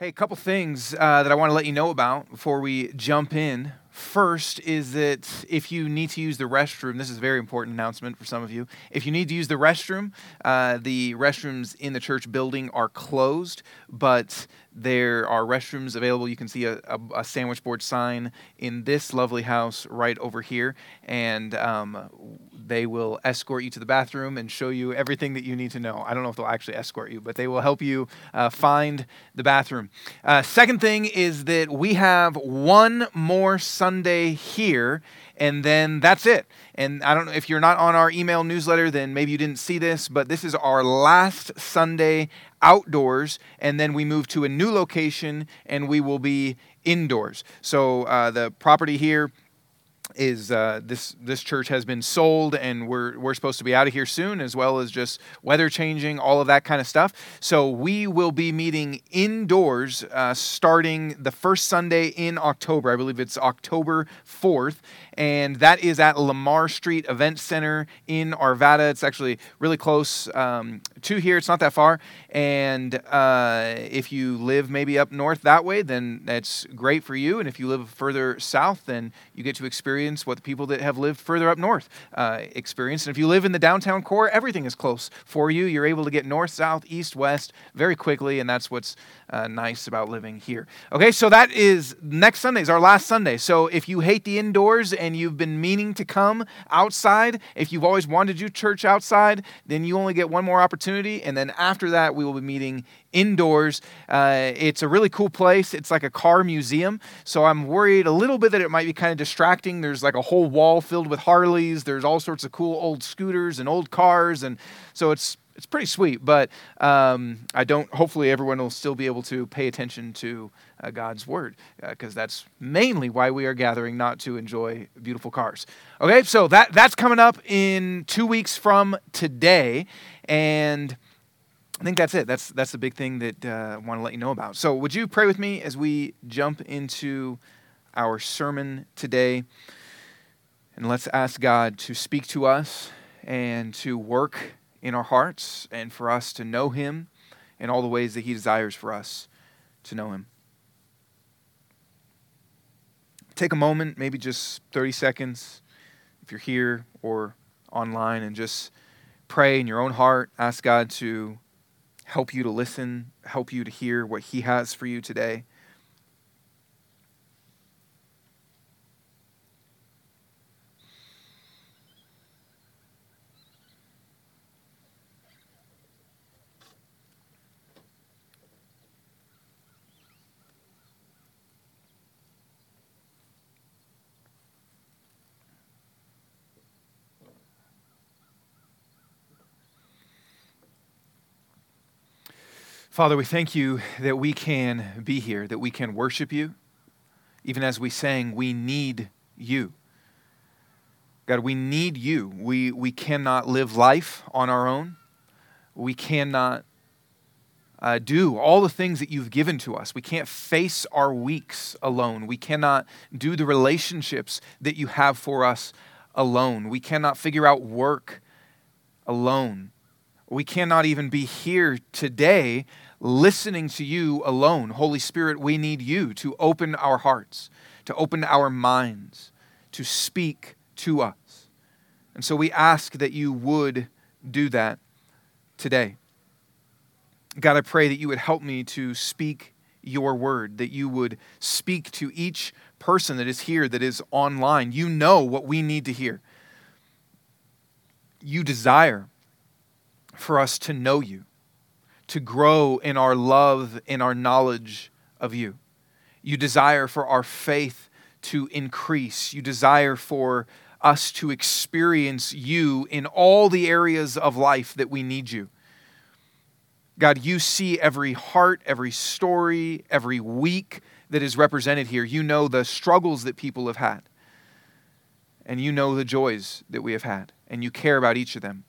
Hey, a couple things uh, that I want to let you know about before we jump in. First is that if you need to use the restroom, this is a very important announcement for some of you. If you need to use the restroom, uh, the restrooms in the church building are closed, but there are restrooms available. You can see a, a, a sandwich board sign in this lovely house right over here, and um, they will escort you to the bathroom and show you everything that you need to know. I don't know if they'll actually escort you, but they will help you uh, find the bathroom. Uh, second thing is that we have one more Sunday here, and then that's it. And I don't know if you're not on our email newsletter, then maybe you didn't see this, but this is our last Sunday outdoors, and then we move to a new location and we will be indoors. So uh, the property here is uh, this this church has been sold and we're we're supposed to be out of here soon as well as just weather changing all of that kind of stuff so we will be meeting indoors uh, starting the first sunday in october i believe it's october 4th and that is at lamar street event center in arvada it's actually really close um, to here it's not that far and uh, if you live maybe up north that way then that's great for you and if you live further south then you get to experience what the people that have lived further up north uh, experience. And if you live in the downtown core, everything is close for you. You're able to get north, south, east, west very quickly, and that's what's uh, nice about living here. Okay, so that is next Sunday is our last Sunday. So if you hate the indoors and you've been meaning to come outside, if you've always wanted to do church outside, then you only get one more opportunity, and then after that we will be meeting indoors. Uh, it's a really cool place. It's like a car museum. So I'm worried a little bit that it might be kind of distracting. There's like a whole wall filled with Harleys. There's all sorts of cool old scooters and old cars. And so it's it's pretty sweet, but um, I don't. Hopefully, everyone will still be able to pay attention to uh, God's word, because uh, that's mainly why we are gathering, not to enjoy beautiful cars. Okay, so that that's coming up in two weeks from today, and I think that's it. That's that's the big thing that uh, I want to let you know about. So, would you pray with me as we jump into our sermon today? And let's ask God to speak to us and to work in our hearts and for us to know Him in all the ways that He desires for us to know Him. Take a moment, maybe just 30 seconds, if you're here or online, and just pray in your own heart. Ask God to help you to listen, help you to hear what He has for you today. Father, we thank you that we can be here, that we can worship you. Even as we sang, we need you. God, we need you. We, we cannot live life on our own. We cannot uh, do all the things that you've given to us. We can't face our weeks alone. We cannot do the relationships that you have for us alone. We cannot figure out work alone. We cannot even be here today listening to you alone. Holy Spirit, we need you to open our hearts, to open our minds, to speak to us. And so we ask that you would do that today. God, I pray that you would help me to speak your word, that you would speak to each person that is here, that is online. You know what we need to hear. You desire for us to know you to grow in our love, in our knowledge of you. You desire for our faith to increase. You desire for us to experience you in all the areas of life that we need you. God, you see every heart, every story, every week that is represented here. You know the struggles that people have had. And you know the joys that we have had. And you care about each of them.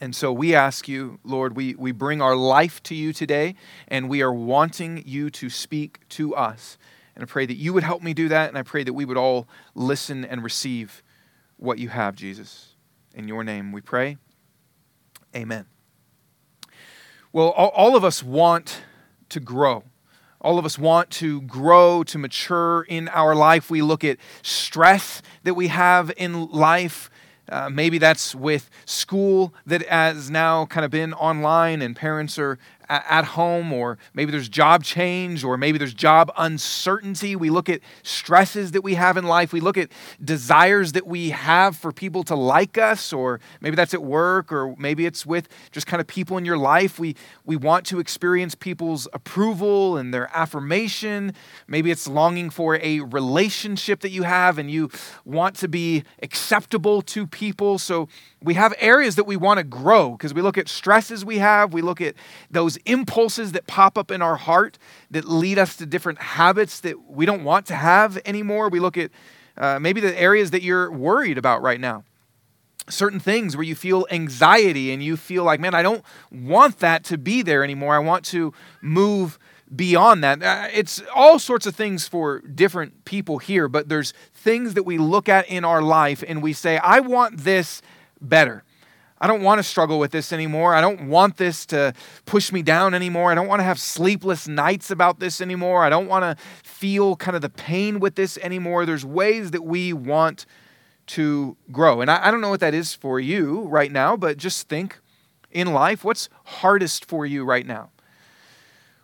And so we ask you, Lord, we, we bring our life to you today, and we are wanting you to speak to us. And I pray that you would help me do that, and I pray that we would all listen and receive what you have, Jesus. In your name we pray. Amen. Well, all, all of us want to grow. All of us want to grow, to mature in our life. We look at stress that we have in life. Uh, maybe that's with school that has now kind of been online and parents are at home, or maybe there's job change, or maybe there's job uncertainty. We look at stresses that we have in life. We look at desires that we have for people to like us, or maybe that's at work, or maybe it's with just kind of people in your life. We, we want to experience people's approval and their affirmation. Maybe it's longing for a relationship that you have and you want to be acceptable to people. So we have areas that we want to grow because we look at stresses we have, we look at those impulses that pop up in our heart that lead us to different habits that we don't want to have anymore. We look at uh, maybe the areas that you're worried about right now. Certain things where you feel anxiety and you feel like, man, I don't want that to be there anymore. I want to move beyond that. Uh, it's all sorts of things for different people here, but there's things that we look at in our life and we say, I want this better. I don't want to struggle with this anymore. I don't want this to push me down anymore. I don't want to have sleepless nights about this anymore. I don't want to feel kind of the pain with this anymore. There's ways that we want to grow. And I, I don't know what that is for you right now, but just think in life what's hardest for you right now?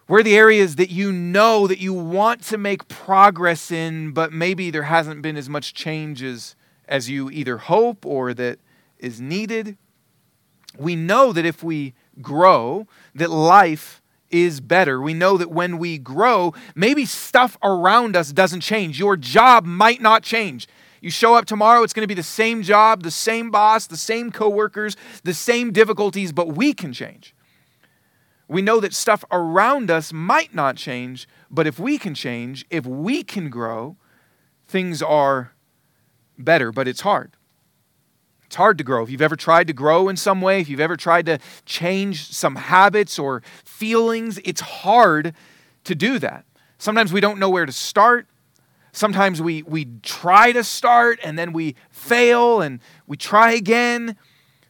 Where are the areas that you know that you want to make progress in, but maybe there hasn't been as much change as, as you either hope or that is needed. We know that if we grow, that life is better. We know that when we grow, maybe stuff around us doesn't change. Your job might not change. You show up tomorrow, it's going to be the same job, the same boss, the same coworkers, the same difficulties, but we can change. We know that stuff around us might not change, but if we can change, if we can grow, things are better, but it's hard. It's hard to grow. If you've ever tried to grow in some way, if you've ever tried to change some habits or feelings, it's hard to do that. Sometimes we don't know where to start. Sometimes we, we try to start and then we fail and we try again.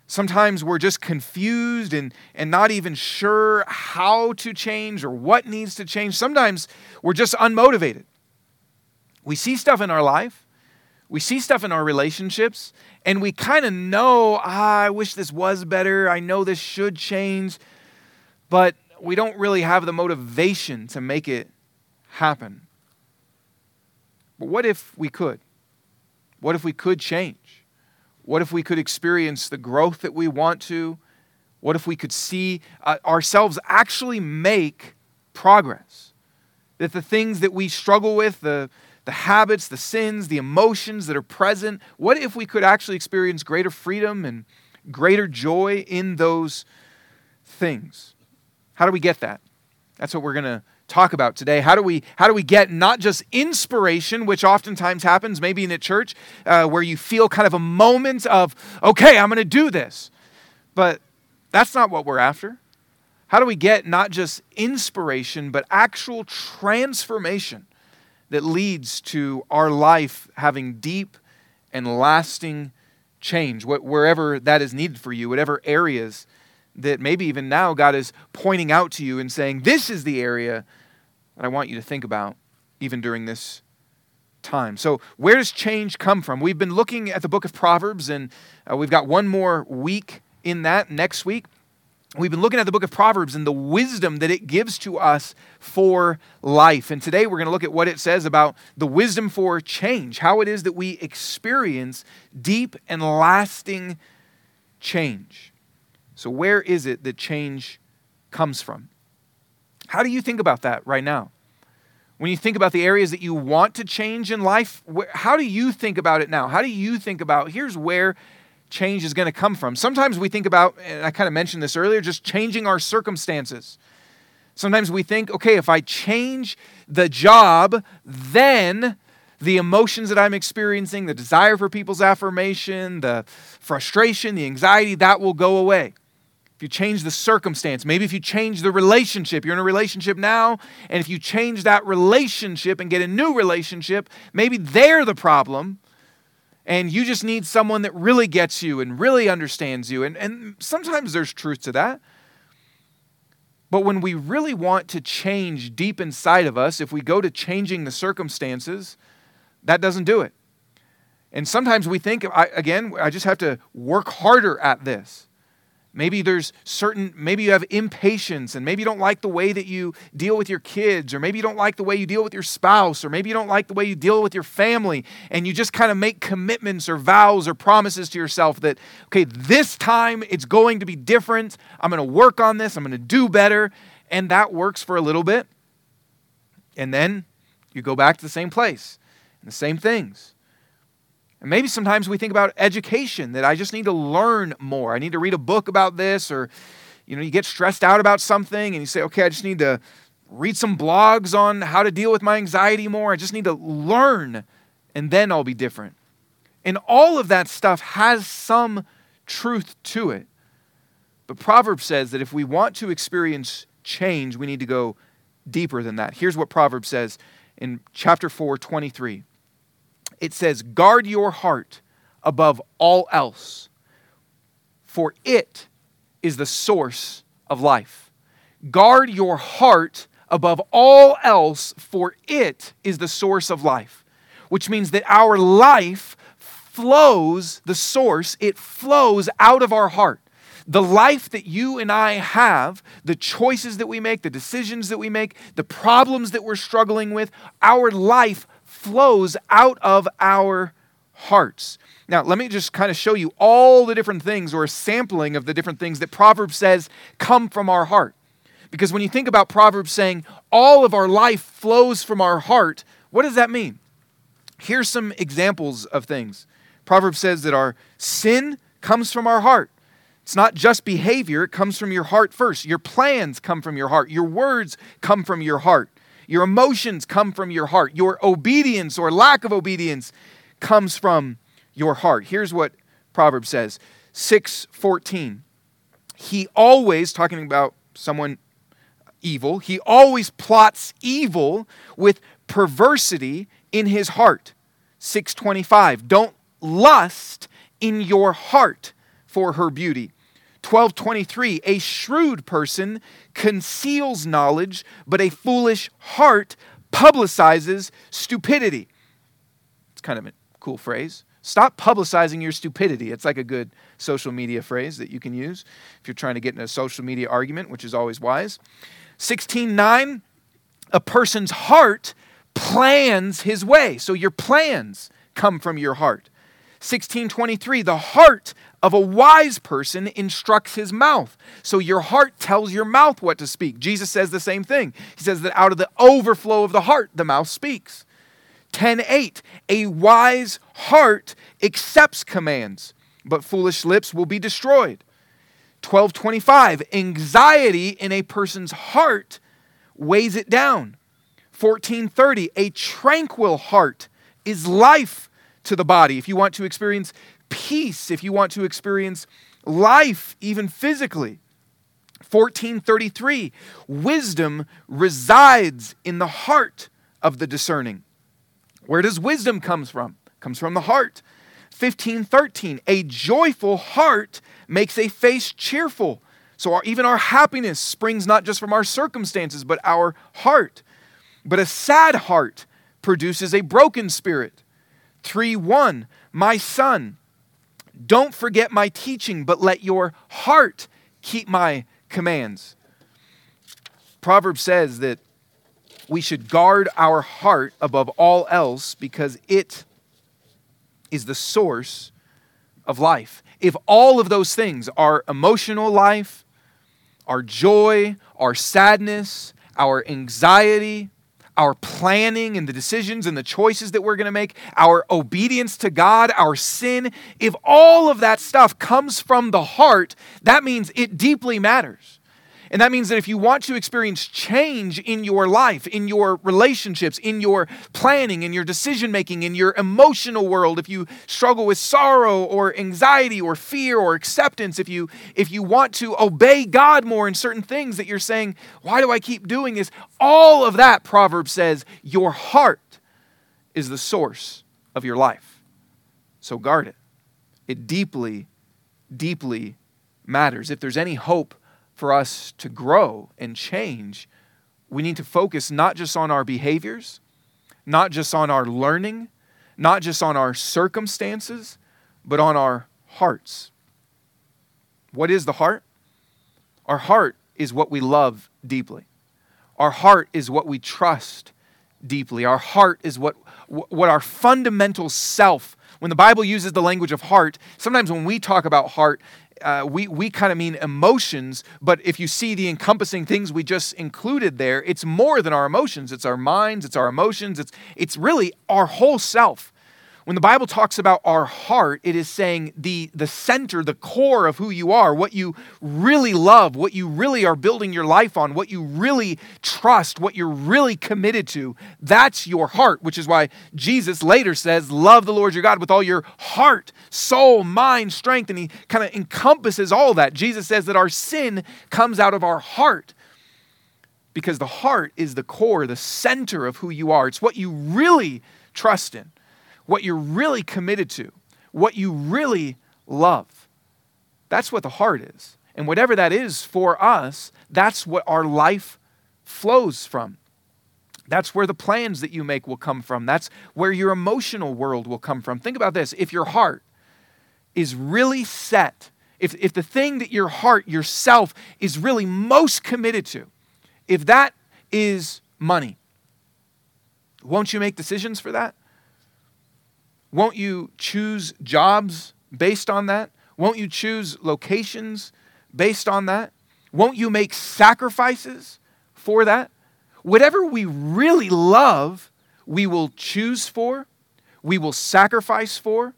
Sometimes we're just confused and, and not even sure how to change or what needs to change. Sometimes we're just unmotivated. We see stuff in our life, we see stuff in our relationships, and we kind of know, ah, I wish this was better. I know this should change, but we don't really have the motivation to make it happen. But what if we could? What if we could change? What if we could experience the growth that we want to? What if we could see uh, ourselves actually make progress? That the things that we struggle with, the the habits, the sins, the emotions that are present? What if we could actually experience greater freedom and greater joy in those things? How do we get that? That's what we're going to talk about today. How do we how do we get not just inspiration, which oftentimes happens maybe in a church uh, where you feel kind of a moment of okay, I'm going to do this, but that's not what we're after. How do we get not just inspiration but actual transformation? That leads to our life having deep and lasting change, wherever that is needed for you, whatever areas that maybe even now God is pointing out to you and saying, This is the area that I want you to think about, even during this time. So, where does change come from? We've been looking at the book of Proverbs, and uh, we've got one more week in that next week. We've been looking at the book of Proverbs and the wisdom that it gives to us for life. And today we're going to look at what it says about the wisdom for change, how it is that we experience deep and lasting change. So, where is it that change comes from? How do you think about that right now? When you think about the areas that you want to change in life, how do you think about it now? How do you think about here's where change is going to come from. Sometimes we think about, and I kind of mentioned this earlier, just changing our circumstances. Sometimes we think, okay, if I change the job, then the emotions that I'm experiencing, the desire for people's affirmation, the frustration, the anxiety, that will go away. If you change the circumstance, maybe if you change the relationship, you're in a relationship now, and if you change that relationship and get a new relationship, maybe they're the problem and you just need someone that really gets you and really understands you. And, and sometimes there's truth to that. But when we really want to change deep inside of us, if we go to changing the circumstances, that doesn't do it. And sometimes we think, I, again, I just have to work harder at this. Maybe there's certain, maybe you have impatience, and maybe you don't like the way that you deal with your kids, or maybe you don't like the way you deal with your spouse, or maybe you don't like the way you deal with your family, and you just kind of make commitments or vows or promises to yourself that, okay, this time it's going to be different. I'm going to work on this, I'm going to do better. And that works for a little bit. And then you go back to the same place and the same things. And maybe sometimes we think about education that I just need to learn more. I need to read a book about this, or you know, you get stressed out about something and you say, okay, I just need to read some blogs on how to deal with my anxiety more. I just need to learn, and then I'll be different. And all of that stuff has some truth to it. But Proverbs says that if we want to experience change, we need to go deeper than that. Here's what Proverbs says in chapter 4, 23 it says, Guard your heart above all else, for it is the source of life. Guard your heart above all else, for it is the source of life. Which means that our life flows, the source, it flows out of our heart. The life that you and I have, the choices that we make, the decisions that we make, the problems that we're struggling with, our life flows out of our hearts. Now, let me just kind of show you all the different things or a sampling of the different things that Proverbs says come from our heart. Because when you think about Proverbs saying all of our life flows from our heart, what does that mean? Here's some examples of things. Proverbs says that our sin comes from our heart. It's not just behavior, it comes from your heart first. Your plans come from your heart. Your words come from your heart. Your emotions come from your heart. Your obedience or lack of obedience comes from your heart. Here's what Proverbs says 6:14. He always talking about someone evil. He always plots evil with perversity in his heart. 625. Don't lust in your heart for her beauty. 1223 A shrewd person conceals knowledge, but a foolish heart publicizes stupidity. It's kind of a cool phrase. Stop publicizing your stupidity. It's like a good social media phrase that you can use if you're trying to get in a social media argument, which is always wise. 16:9 A person's heart plans his way. So your plans come from your heart. 1623 The heart of a wise person instructs his mouth. So your heart tells your mouth what to speak. Jesus says the same thing. He says that out of the overflow of the heart, the mouth speaks. 10:8 A wise heart accepts commands, but foolish lips will be destroyed. 12:25 Anxiety in a person's heart weighs it down. 14:30 A tranquil heart is life to the body. If you want to experience peace if you want to experience life, even physically. 1433 Wisdom resides in the heart of the discerning. Where does wisdom comes from? Comes from the heart. 1513 A joyful heart makes a face cheerful. So our, even our happiness springs not just from our circumstances, but our heart. But a sad heart produces a broken spirit. 3 1 My son, don't forget my teaching, but let your heart keep my commands. Proverbs says that we should guard our heart above all else because it is the source of life. If all of those things, our emotional life, our joy, our sadness, our anxiety, our planning and the decisions and the choices that we're going to make, our obedience to God, our sin, if all of that stuff comes from the heart, that means it deeply matters. And that means that if you want to experience change in your life, in your relationships, in your planning, in your decision making, in your emotional world, if you struggle with sorrow or anxiety or fear or acceptance, if you if you want to obey God more in certain things that you're saying, why do I keep doing this? All of that proverb says your heart is the source of your life. So guard it. It deeply deeply matters. If there's any hope for us to grow and change, we need to focus not just on our behaviors, not just on our learning, not just on our circumstances, but on our hearts. What is the heart? Our heart is what we love deeply. Our heart is what we trust deeply. Our heart is what, what our fundamental self, when the Bible uses the language of heart, sometimes when we talk about heart, uh, we, we kind of mean emotions, but if you see the encompassing things we just included there, it's more than our emotions. It's our minds, it's our emotions, it's, it's really our whole self. When the Bible talks about our heart, it is saying the, the center, the core of who you are, what you really love, what you really are building your life on, what you really trust, what you're really committed to. That's your heart, which is why Jesus later says, Love the Lord your God with all your heart, soul, mind, strength. And he kind of encompasses all that. Jesus says that our sin comes out of our heart because the heart is the core, the center of who you are. It's what you really trust in what you're really committed to, what you really love. That's what the heart is. And whatever that is for us, that's what our life flows from. That's where the plans that you make will come from. That's where your emotional world will come from. Think about this if your heart is really set, if, if the thing that your heart, yourself, is really most committed to, if that is money, won't you make decisions for that? Won't you choose jobs based on that? Won't you choose locations based on that? Won't you make sacrifices for that? Whatever we really love, we will choose for, we will sacrifice for,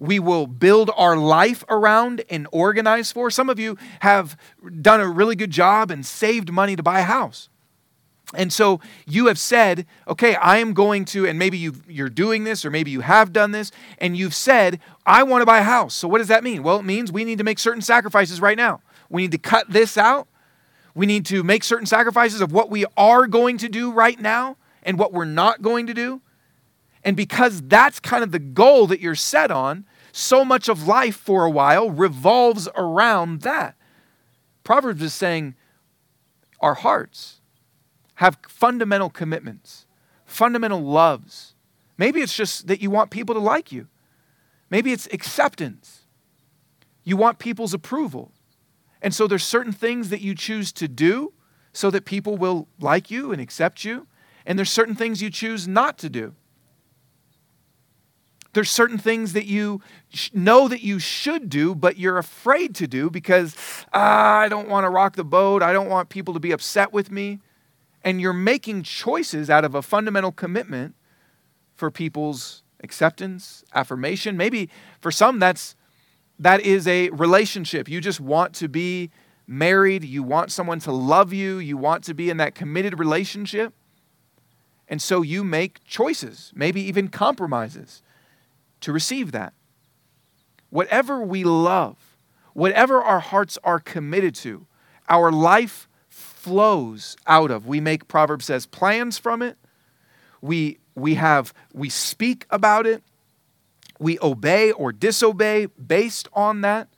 we will build our life around and organize for. Some of you have done a really good job and saved money to buy a house. And so you have said, okay, I am going to, and maybe you you're doing this, or maybe you have done this, and you've said, I want to buy a house. So what does that mean? Well, it means we need to make certain sacrifices right now. We need to cut this out. We need to make certain sacrifices of what we are going to do right now and what we're not going to do. And because that's kind of the goal that you're set on, so much of life for a while revolves around that. Proverbs is saying, our hearts have fundamental commitments, fundamental loves. Maybe it's just that you want people to like you. Maybe it's acceptance. You want people's approval. And so there's certain things that you choose to do so that people will like you and accept you. And there's certain things you choose not to do. There's certain things that you know that you should do, but you're afraid to do because ah, I don't want to rock the boat. I don't want people to be upset with me and you're making choices out of a fundamental commitment for people's acceptance, affirmation. Maybe for some that's that is a relationship. You just want to be married, you want someone to love you, you want to be in that committed relationship. And so you make choices, maybe even compromises to receive that. Whatever we love, whatever our hearts are committed to, our life flows out of. We make, Proverbs says, plans from it. We, we have, we speak about it. We obey or disobey based on that.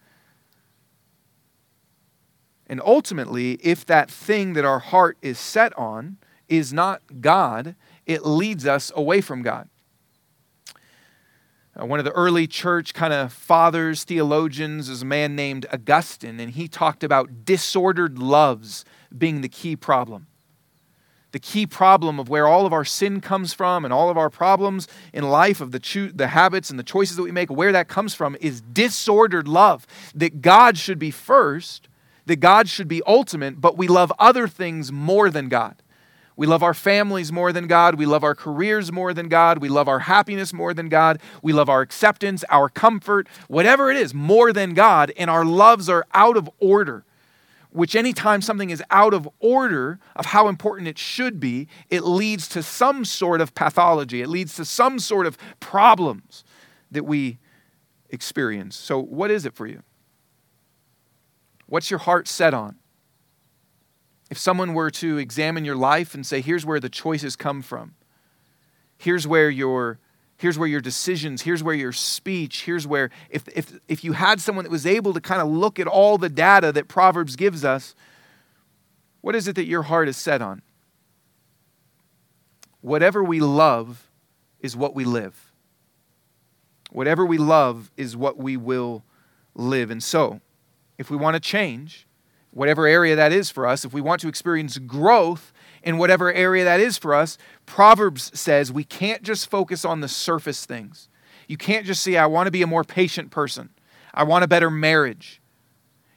And ultimately, if that thing that our heart is set on is not God, it leads us away from God. Uh, one of the early church kind of fathers, theologians, is a man named Augustine, and he talked about disordered loves being the key problem. The key problem of where all of our sin comes from and all of our problems in life, of the, cho- the habits and the choices that we make, where that comes from is disordered love. That God should be first, that God should be ultimate, but we love other things more than God. We love our families more than God. We love our careers more than God. We love our happiness more than God. We love our acceptance, our comfort, whatever it is, more than God. And our loves are out of order which anytime something is out of order of how important it should be, it leads to some sort of pathology. It leads to some sort of problems that we experience. So, what is it for you? What's your heart set on? If someone were to examine your life and say, here's where the choices come from, here's where your here's where your decisions here's where your speech here's where if, if, if you had someone that was able to kind of look at all the data that proverbs gives us What is it that your heart is set on? Whatever we love is what we live. Whatever we love is what we will live. And so, if we want to change, whatever area that is for us, if we want to experience growth in whatever area that is for us, Proverbs says we can't just focus on the surface things. You can't just say, I want to be a more patient person. I want a better marriage.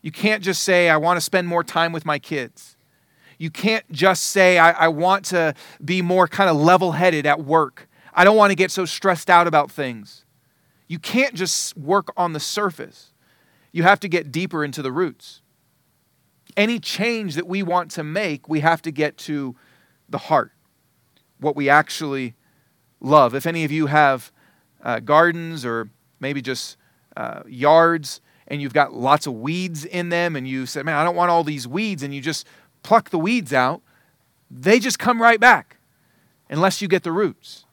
You can't just say, I want to spend more time with my kids. You can't just say, I, I want to be more kind of level headed at work. I don't want to get so stressed out about things. You can't just work on the surface. You have to get deeper into the roots. Any change that we want to make, we have to get to the heart, what we actually love. If any of you have uh, gardens or maybe just uh, yards and you've got lots of weeds in them and you said, Man, I don't want all these weeds, and you just pluck the weeds out, they just come right back unless you get the roots.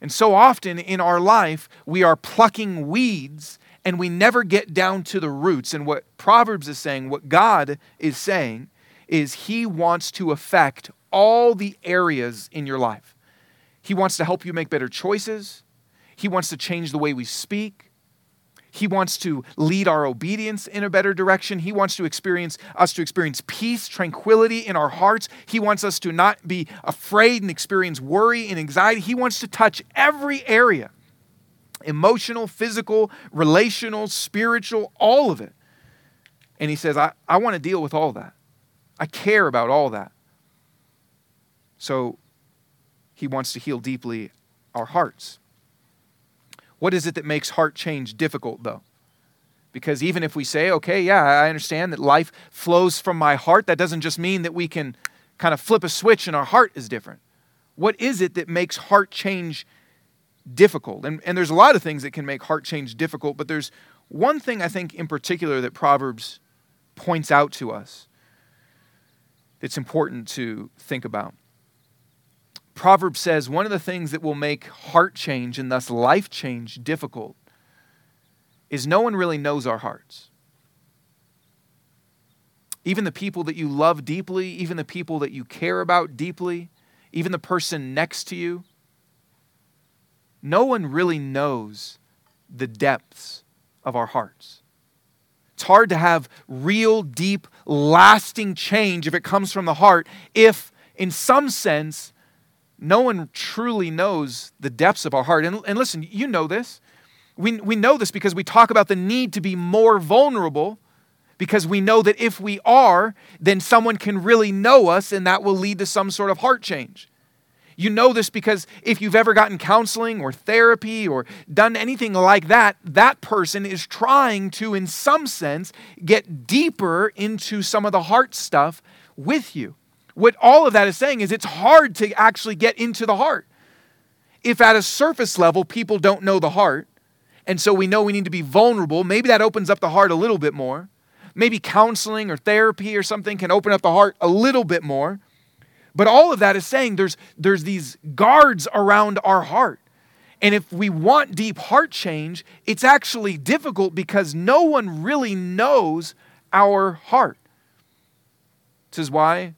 And so often in our life, we are plucking weeds and we never get down to the roots. And what Proverbs is saying, what God is saying, is He wants to affect all the areas in your life. He wants to help you make better choices. He wants to change the way we speak. He wants to lead our obedience in a better direction. He wants to experience us to experience peace, tranquility in our hearts. He wants us to not be afraid and experience worry and anxiety. He wants to touch every area emotional, physical, relational, spiritual, all of it. And he says, I, I want to deal with all that. I care about all that. So he wants to heal deeply our hearts. What is it that makes heart change difficult, though? Because even if we say, okay, yeah, I understand that life flows from my heart, that doesn't just mean that we can kind of flip a switch and our heart is different. What is it that makes heart change difficult? And, and there's a lot of things that can make heart change difficult, but there's one thing I think in particular that Proverbs points out to us that's important to think about. Proverbs says one of the things that will make heart change and thus life change difficult is no one really knows our hearts. Even the people that you love deeply, even the people that you care about deeply, even the person next to you, no one really knows the depths of our hearts. It's hard to have real, deep, lasting change if it comes from the heart, if, in some sense, no one truly knows the depths of our heart. And, and listen, you know this. We, we know this because we talk about the need to be more vulnerable because we know that if we are, then someone can really know us and that will lead to some sort of heart change. You know this because if you've ever gotten counseling or therapy or done anything like that, that person is trying to, in some sense, get deeper into some of the heart stuff with you what all of that is saying is it's hard to actually get into the heart. If at a surface level people don't know the heart, and so we know we need to be vulnerable, maybe that opens up the heart a little bit more. Maybe counseling or therapy or something can open up the heart a little bit more. But all of that is saying there's, there's these guards around our heart. And if we want deep heart change, it's actually difficult because no one really knows our heart. This is why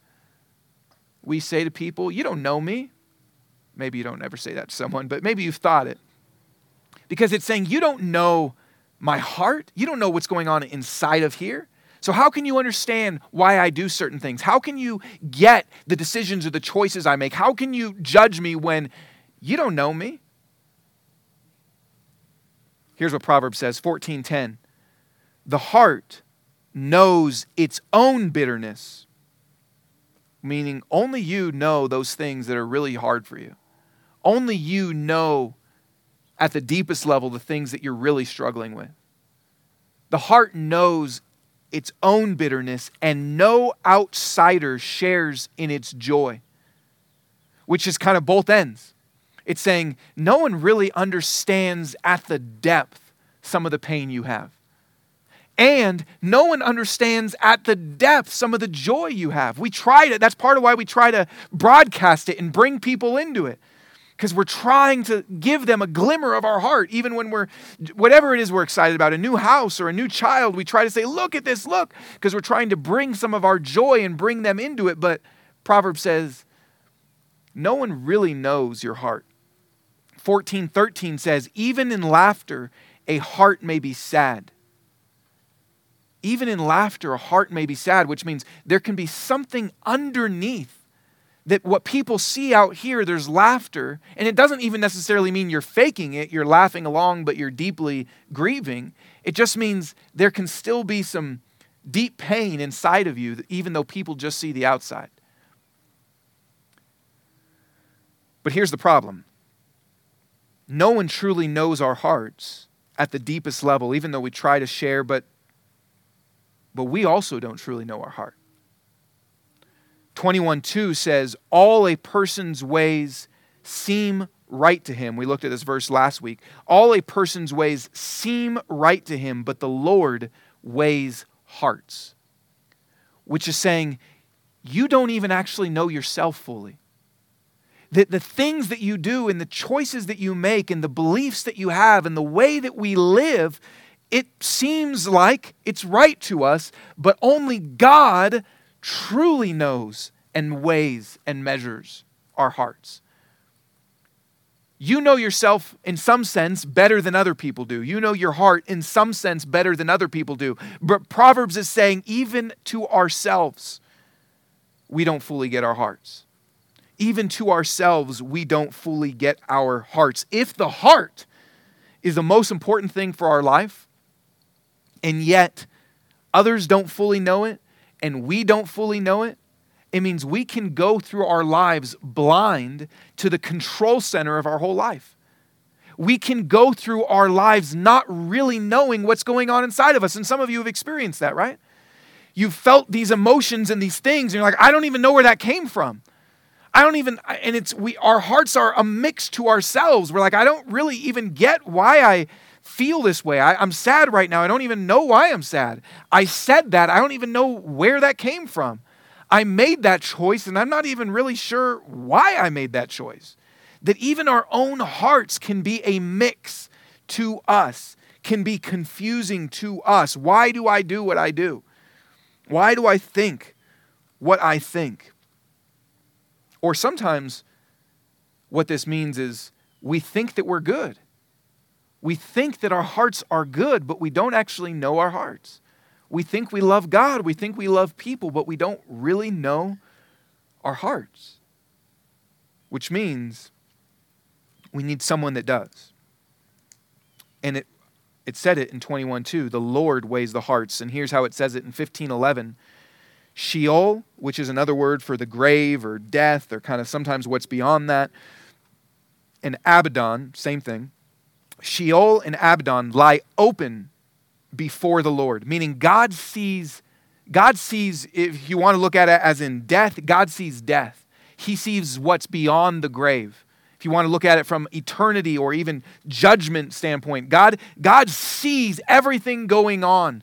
we say to people, You don't know me. Maybe you don't ever say that to someone, but maybe you've thought it. Because it's saying, You don't know my heart. You don't know what's going on inside of here. So, how can you understand why I do certain things? How can you get the decisions or the choices I make? How can you judge me when you don't know me? Here's what Proverbs says 14:10. The heart knows its own bitterness, meaning only you know those things that are really hard for you. Only you know at the deepest level the things that you're really struggling with. The heart knows its own bitterness, and no outsider shares in its joy, which is kind of both ends. It's saying no one really understands at the depth some of the pain you have and no one understands at the depth some of the joy you have. We try to, that's part of why we try to broadcast it and bring people into it. Because we're trying to give them a glimmer of our heart. Even when we're, whatever it is we're excited about, a new house or a new child, we try to say, Look at this, look, because we're trying to bring some of our joy and bring them into it. But Proverbs says, No one really knows your heart. 1413 says, Even in laughter, a heart may be sad. Even in laughter, a heart may be sad, which means there can be something underneath that what people see out here, there's laughter, and it doesn't even necessarily mean you're faking it, you're laughing along, but you're deeply grieving. It just means there can still be some deep pain inside of you, even though people just see the outside. But here's the problem no one truly knows our hearts at the deepest level, even though we try to share, but, but we also don't truly know our heart. 21:2 says, All a person's ways seem right to him. We looked at this verse last week. All a person's ways seem right to him, but the Lord weighs hearts. Which is saying, you don't even actually know yourself fully that the things that you do and the choices that you make and the beliefs that you have and the way that we live, it seems like it's right to us, but only God truly knows and weighs and measures our hearts. You know yourself in some sense better than other people do. You know your heart in some sense better than other people do. But Proverbs is saying, even to ourselves, we don't fully get our hearts even to ourselves, we don't fully get our hearts. If the heart is the most important thing for our life, and yet others don't fully know it, and we don't fully know it, it means we can go through our lives blind to the control center of our whole life. We can go through our lives not really knowing what's going on inside of us. And some of you have experienced that, right? You've felt these emotions and these things, and you're like, I don't even know where that came from. I don't even, and it's, we, our hearts are a mix to ourselves. We're like, I don't really even get why I feel this way. I, I'm sad right now. I don't even know why I'm sad. I said that. I don't even know where that came from. I made that choice, and I'm not even really sure why I made that choice. That even our own hearts can be a mix to us, can be confusing to us. Why do I do what I do? Why do I think what I think? Or sometimes what this means is we think that we're good. We think that our hearts are good, but we don't actually know our hearts. We think we love God, we think we love people, but we don't really know our hearts. Which means we need someone that does. And it, it said it in 21 2. The Lord weighs the hearts. And here's how it says it in 1511. Sheol, which is another word for the grave or death or kind of sometimes what's beyond that. And Abaddon, same thing. Sheol and Abaddon lie open before the Lord, meaning God sees God sees if you want to look at it as in death, God sees death. He sees what's beyond the grave. If you want to look at it from eternity or even judgment standpoint, God God sees everything going on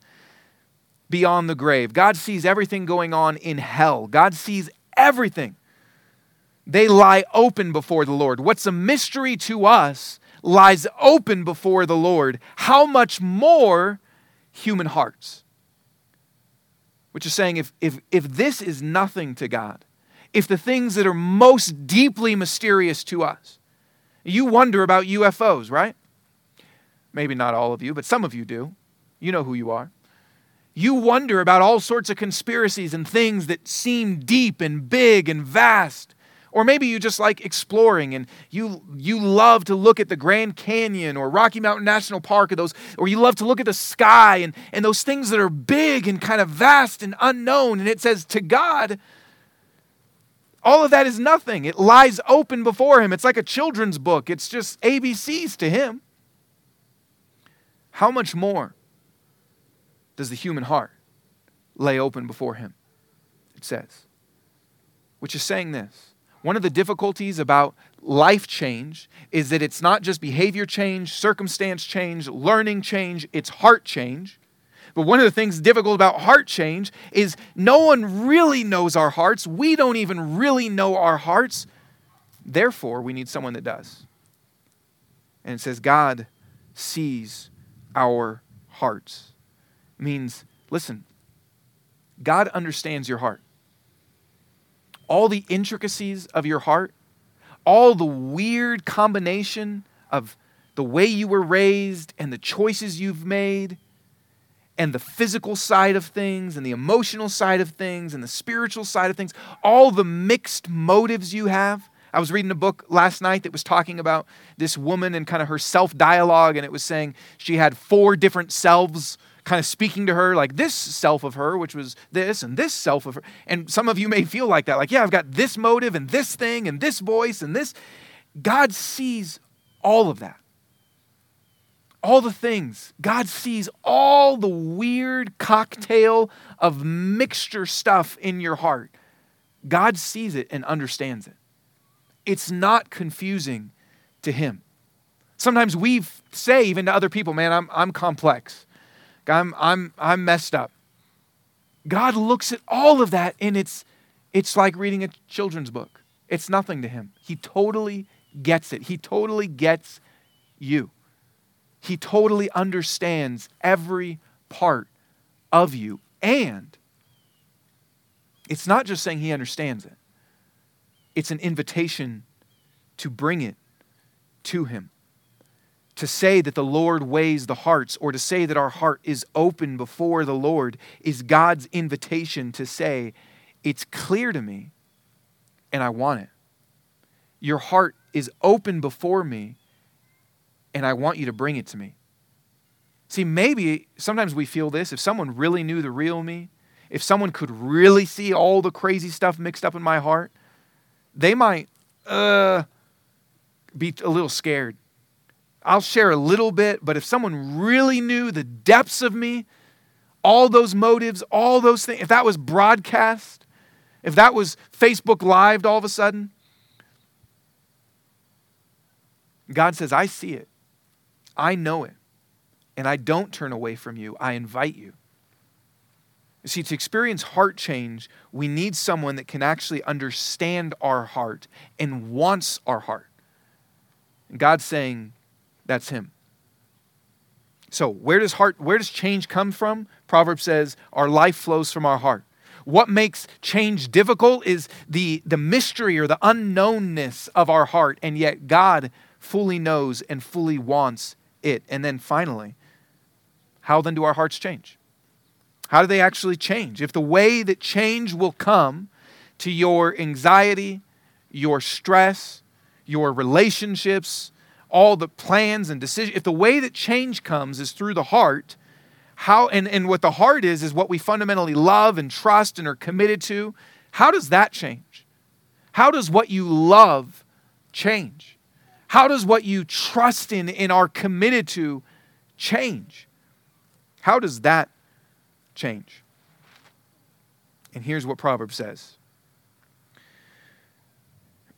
beyond the grave. God sees everything going on in hell. God sees everything. They lie open before the Lord. What's a mystery to us lies open before the Lord. How much more human hearts? Which is saying, if, if, if this is nothing to God, if the things that are most deeply mysterious to us, you wonder about UFOs, right? Maybe not all of you, but some of you do. You know who you are you wonder about all sorts of conspiracies and things that seem deep and big and vast. Or maybe you just like exploring and you, you love to look at the Grand Canyon or Rocky Mountain National Park or those, or you love to look at the sky and, and those things that are big and kind of vast and unknown. And it says, to God, all of that is nothing. It lies open before Him. It's like a children's book, it's just ABCs to Him. How much more does the human heart lay open before him. It says, which is saying this. One of the difficulties about life change is that it's not just behavior change, circumstance change, learning change, it's heart change. But one of the things difficult about heart change is no one really knows our hearts. We don't even really know our hearts. Therefore, we need someone that does. And it says, God sees our hearts. It means, listen, God understands your heart. All the intricacies of your heart, all the weird combination of the way you were raised and the choices you've made and the physical side of things and the emotional side of things and the spiritual side of things, all the mixed motives you have. I was reading a book last night that was talking about this woman and kind of her self dialogue, and it was saying she had four different selves kind of speaking to her, like this self of her, which was this, and this self of her. And some of you may feel like that, like, yeah, I've got this motive and this thing and this voice and this. God sees all of that all the things. God sees all the weird cocktail of mixture stuff in your heart. God sees it and understands it. It's not confusing to Him. Sometimes we say, even to other people, man, I'm, I'm complex. I'm, I'm, I'm messed up. God looks at all of that and it's, it's like reading a children's book. It's nothing to Him. He totally gets it, He totally gets you. He totally understands every part of you. And it's not just saying He understands it, it's an invitation to bring it to Him. To say that the Lord weighs the hearts, or to say that our heart is open before the Lord, is God's invitation to say, It's clear to me, and I want it. Your heart is open before me, and I want you to bring it to me. See, maybe sometimes we feel this. If someone really knew the real me, if someone could really see all the crazy stuff mixed up in my heart, they might uh, be a little scared. I'll share a little bit, but if someone really knew the depths of me, all those motives, all those things, if that was broadcast, if that was Facebook Live all of a sudden, God says, I see it. I know it. And I don't turn away from you. I invite you. You see, to experience heart change, we need someone that can actually understand our heart and wants our heart. And God's saying, that's Him. So, where does heart, where does change come from? Proverbs says, our life flows from our heart. What makes change difficult is the, the mystery or the unknownness of our heart, and yet God fully knows and fully wants it. And then finally, how then do our hearts change? How do they actually change? If the way that change will come to your anxiety, your stress, your relationships, all the plans and decisions, if the way that change comes is through the heart, how and, and what the heart is is what we fundamentally love and trust and are committed to, how does that change? How does what you love change? How does what you trust in and are committed to change? How does that change? And here's what Proverbs says.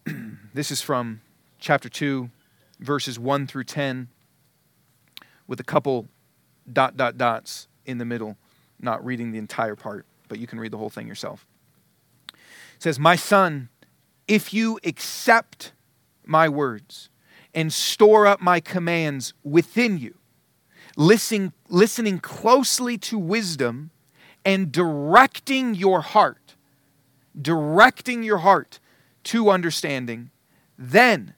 this is from chapter 2, verses 1 through 10, with a couple dot, dot, dots in the middle, not reading the entire part, but you can read the whole thing yourself. It says, My son, if you accept my words and store up my commands within you, listening, listening closely to wisdom and directing your heart, directing your heart to understanding, then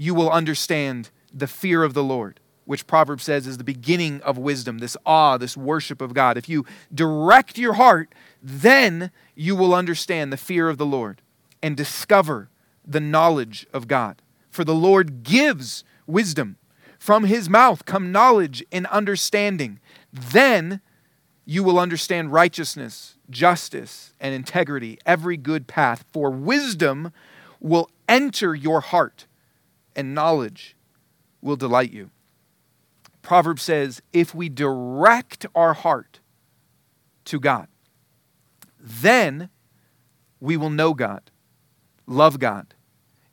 you will understand the fear of the Lord, which Proverbs says is the beginning of wisdom, this awe, this worship of God. If you direct your heart, then you will understand the fear of the Lord and discover the knowledge of God. For the Lord gives wisdom. From his mouth come knowledge and understanding. Then you will understand righteousness, justice, and integrity, every good path. For wisdom will enter your heart, and knowledge will delight you. Proverbs says if we direct our heart to God, then we will know God, love God,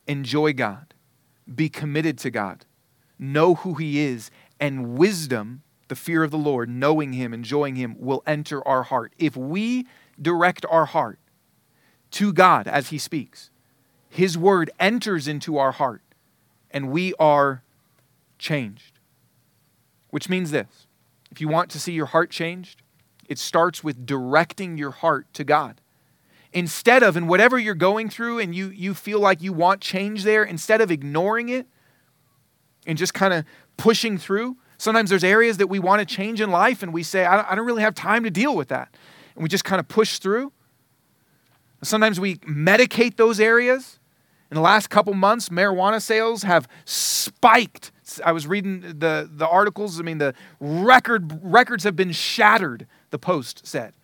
enjoy God, be committed to God, know who He is, and wisdom, the fear of the Lord, knowing Him, enjoying Him, will enter our heart. If we direct our heart to God as He speaks, His word enters into our heart and we are changed. Which means this if you want to see your heart changed, it starts with directing your heart to God. Instead of, in whatever you're going through and you, you feel like you want change there, instead of ignoring it and just kind of pushing through, sometimes there's areas that we want to change in life and we say, I don't, I don't really have time to deal with that. And we just kind of push through. Sometimes we medicate those areas. In the last couple months, marijuana sales have spiked. I was reading the, the articles. I mean, the record records have been shattered, the Post said.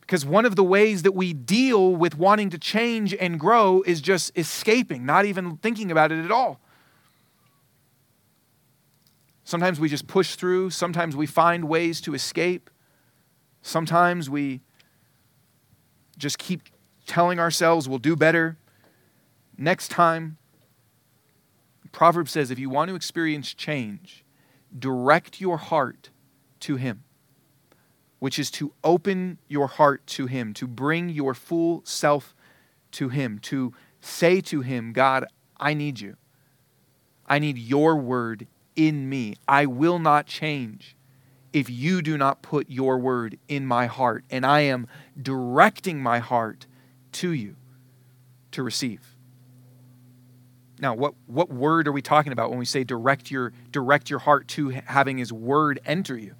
Because one of the ways that we deal with wanting to change and grow is just escaping, not even thinking about it at all. Sometimes we just push through, sometimes we find ways to escape, sometimes we just keep telling ourselves we'll do better next time. Proverbs says if you want to experience change, direct your heart to Him which is to open your heart to Him, to bring your full self to Him, to say to Him, God, I need you. I need your word in me. I will not change if you do not put your word in my heart. And I am directing my heart to you to receive. Now, what, what word are we talking about when we say direct your, direct your heart to having his word enter you?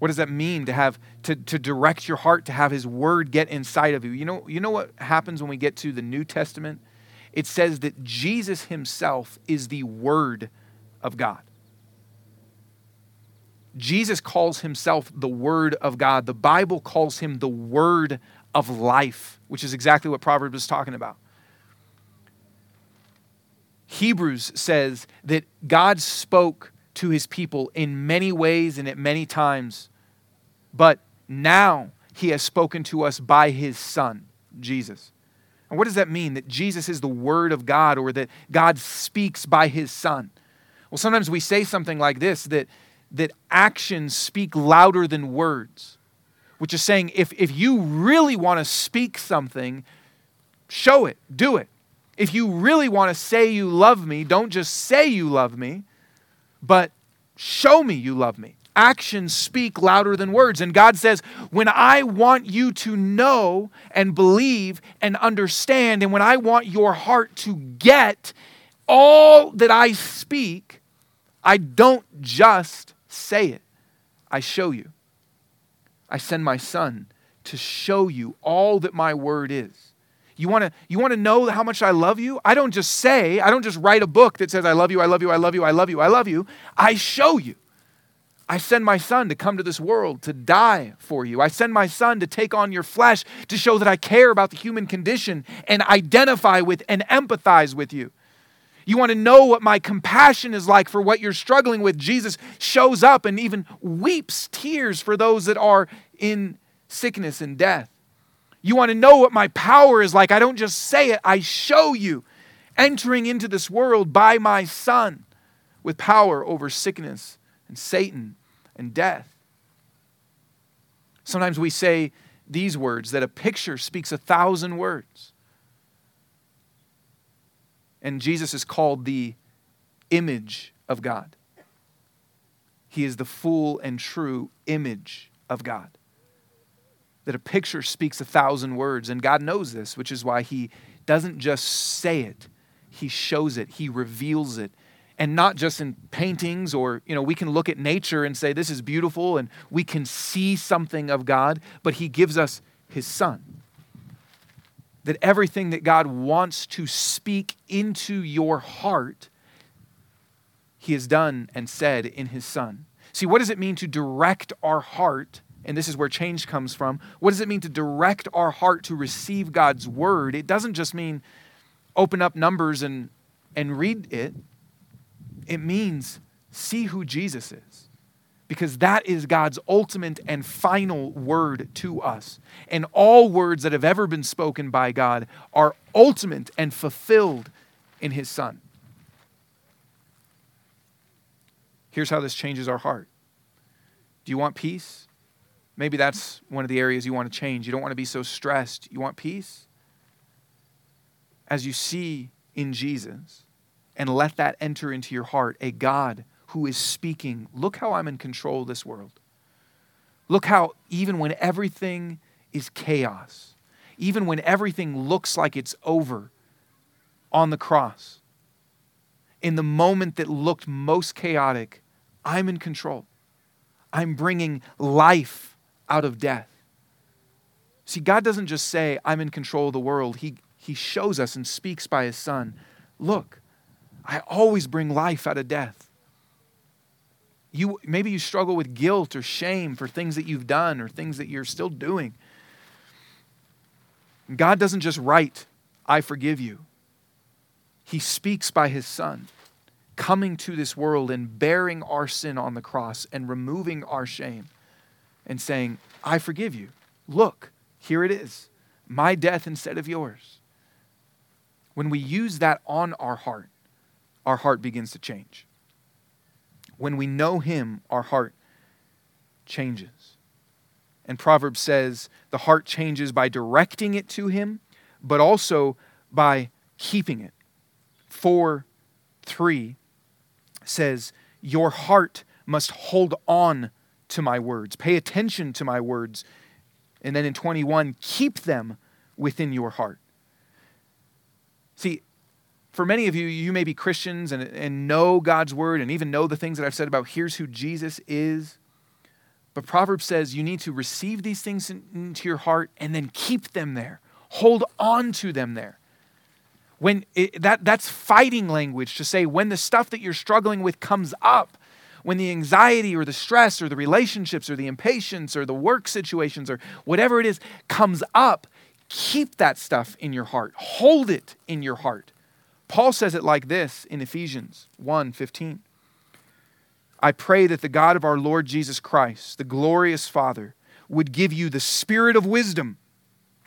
What does that mean to have to, to direct your heart to have his word get inside of you? You know, you know what happens when we get to the New Testament? It says that Jesus himself is the word of God. Jesus calls himself the word of God. The Bible calls him the word of life, which is exactly what Proverbs is talking about. Hebrews says that God spoke to his people in many ways and at many times but now he has spoken to us by his Son, Jesus. And what does that mean? That Jesus is the Word of God or that God speaks by his Son? Well, sometimes we say something like this that, that actions speak louder than words, which is saying if, if you really want to speak something, show it, do it. If you really want to say you love me, don't just say you love me, but show me you love me actions speak louder than words. And God says, when I want you to know and believe and understand, and when I want your heart to get all that I speak, I don't just say it, I show you. I send my son to show you all that my word is. You want to you want to know how much I love you? I don't just say, I don't just write a book that says I love you, I love you, I love you, I love you, I love you. I show you. I send my son to come to this world to die for you. I send my son to take on your flesh to show that I care about the human condition and identify with and empathize with you. You want to know what my compassion is like for what you're struggling with. Jesus shows up and even weeps tears for those that are in sickness and death. You want to know what my power is like. I don't just say it, I show you entering into this world by my son with power over sickness and Satan and death. Sometimes we say these words that a picture speaks a thousand words. And Jesus is called the image of God. He is the full and true image of God. That a picture speaks a thousand words, and God knows this, which is why He doesn't just say it, He shows it, He reveals it, and not just in paintings or you know we can look at nature and say this is beautiful and we can see something of god but he gives us his son that everything that god wants to speak into your heart he has done and said in his son. See what does it mean to direct our heart and this is where change comes from what does it mean to direct our heart to receive god's word? It doesn't just mean open up numbers and and read it. It means see who Jesus is. Because that is God's ultimate and final word to us. And all words that have ever been spoken by God are ultimate and fulfilled in His Son. Here's how this changes our heart. Do you want peace? Maybe that's one of the areas you want to change. You don't want to be so stressed. You want peace? As you see in Jesus and let that enter into your heart a God who is speaking, look how I'm in control of this world. Look how, even when everything is chaos, even when everything looks like it's over on the cross, in the moment that looked most chaotic, I'm in control. I'm bringing life out of death. See, God doesn't just say, I'm in control of the world. He, he shows us and speaks by His Son. Look, I always bring life out of death. You, maybe you struggle with guilt or shame for things that you've done or things that you're still doing. God doesn't just write, I forgive you. He speaks by His Son coming to this world and bearing our sin on the cross and removing our shame and saying, I forgive you. Look, here it is my death instead of yours. When we use that on our heart, our heart begins to change. When we know Him, our heart changes. And Proverbs says the heart changes by directing it to Him, but also by keeping it. 4 3 says, Your heart must hold on to my words, pay attention to my words. And then in 21, keep them within your heart. See, for many of you, you may be Christians and, and know God's word and even know the things that I've said about here's who Jesus is. But Proverbs says you need to receive these things into your heart and then keep them there. Hold on to them there when it, that, that's fighting language to say when the stuff that you're struggling with comes up, when the anxiety or the stress or the relationships or the impatience or the work situations or whatever it is comes up, keep that stuff in your heart. Hold it in your heart. Paul says it like this in Ephesians 1 15. I pray that the God of our Lord Jesus Christ, the glorious Father, would give you the spirit of wisdom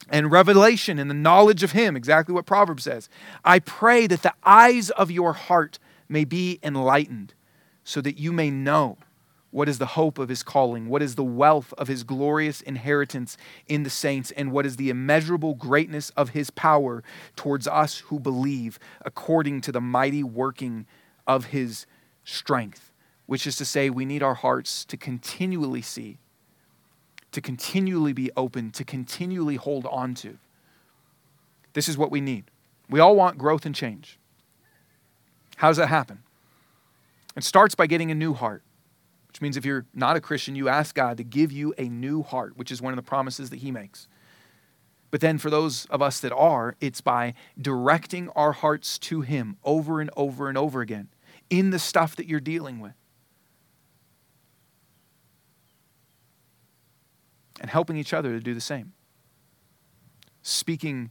and revelation and the knowledge of Him, exactly what Proverbs says. I pray that the eyes of your heart may be enlightened, so that you may know what is the hope of His calling, what is the wealth of His glorious inheritance in the saints, and what is the immeasurable greatness of His power towards us who believe, according to the mighty working of His strength. Which is to say, we need our hearts to continually see to continually be open, to continually hold on to. This is what we need. We all want growth and change. How does that happen? It starts by getting a new heart, which means if you're not a Christian, you ask God to give you a new heart, which is one of the promises that He makes. But then for those of us that are, it's by directing our hearts to Him over and over and over again in the stuff that you're dealing with. and helping each other to do the same. Speaking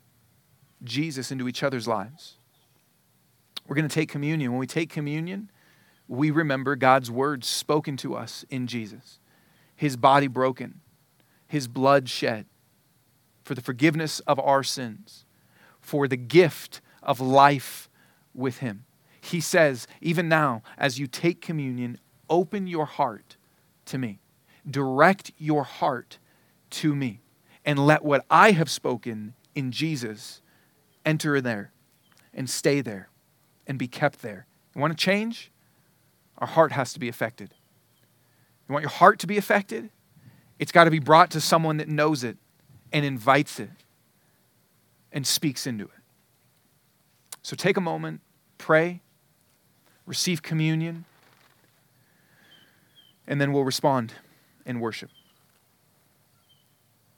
Jesus into each other's lives. We're going to take communion. When we take communion, we remember God's words spoken to us in Jesus His body broken, His blood shed for the forgiveness of our sins, for the gift of life with Him. He says, even now, as you take communion, open your heart to me. Direct your heart to me. And let what I have spoken in Jesus enter there and stay there and be kept there. You want to change? Our heart has to be affected. You want your heart to be affected? It's got to be brought to someone that knows it and invites it and speaks into it. So take a moment, pray, receive communion, and then we'll respond in worship.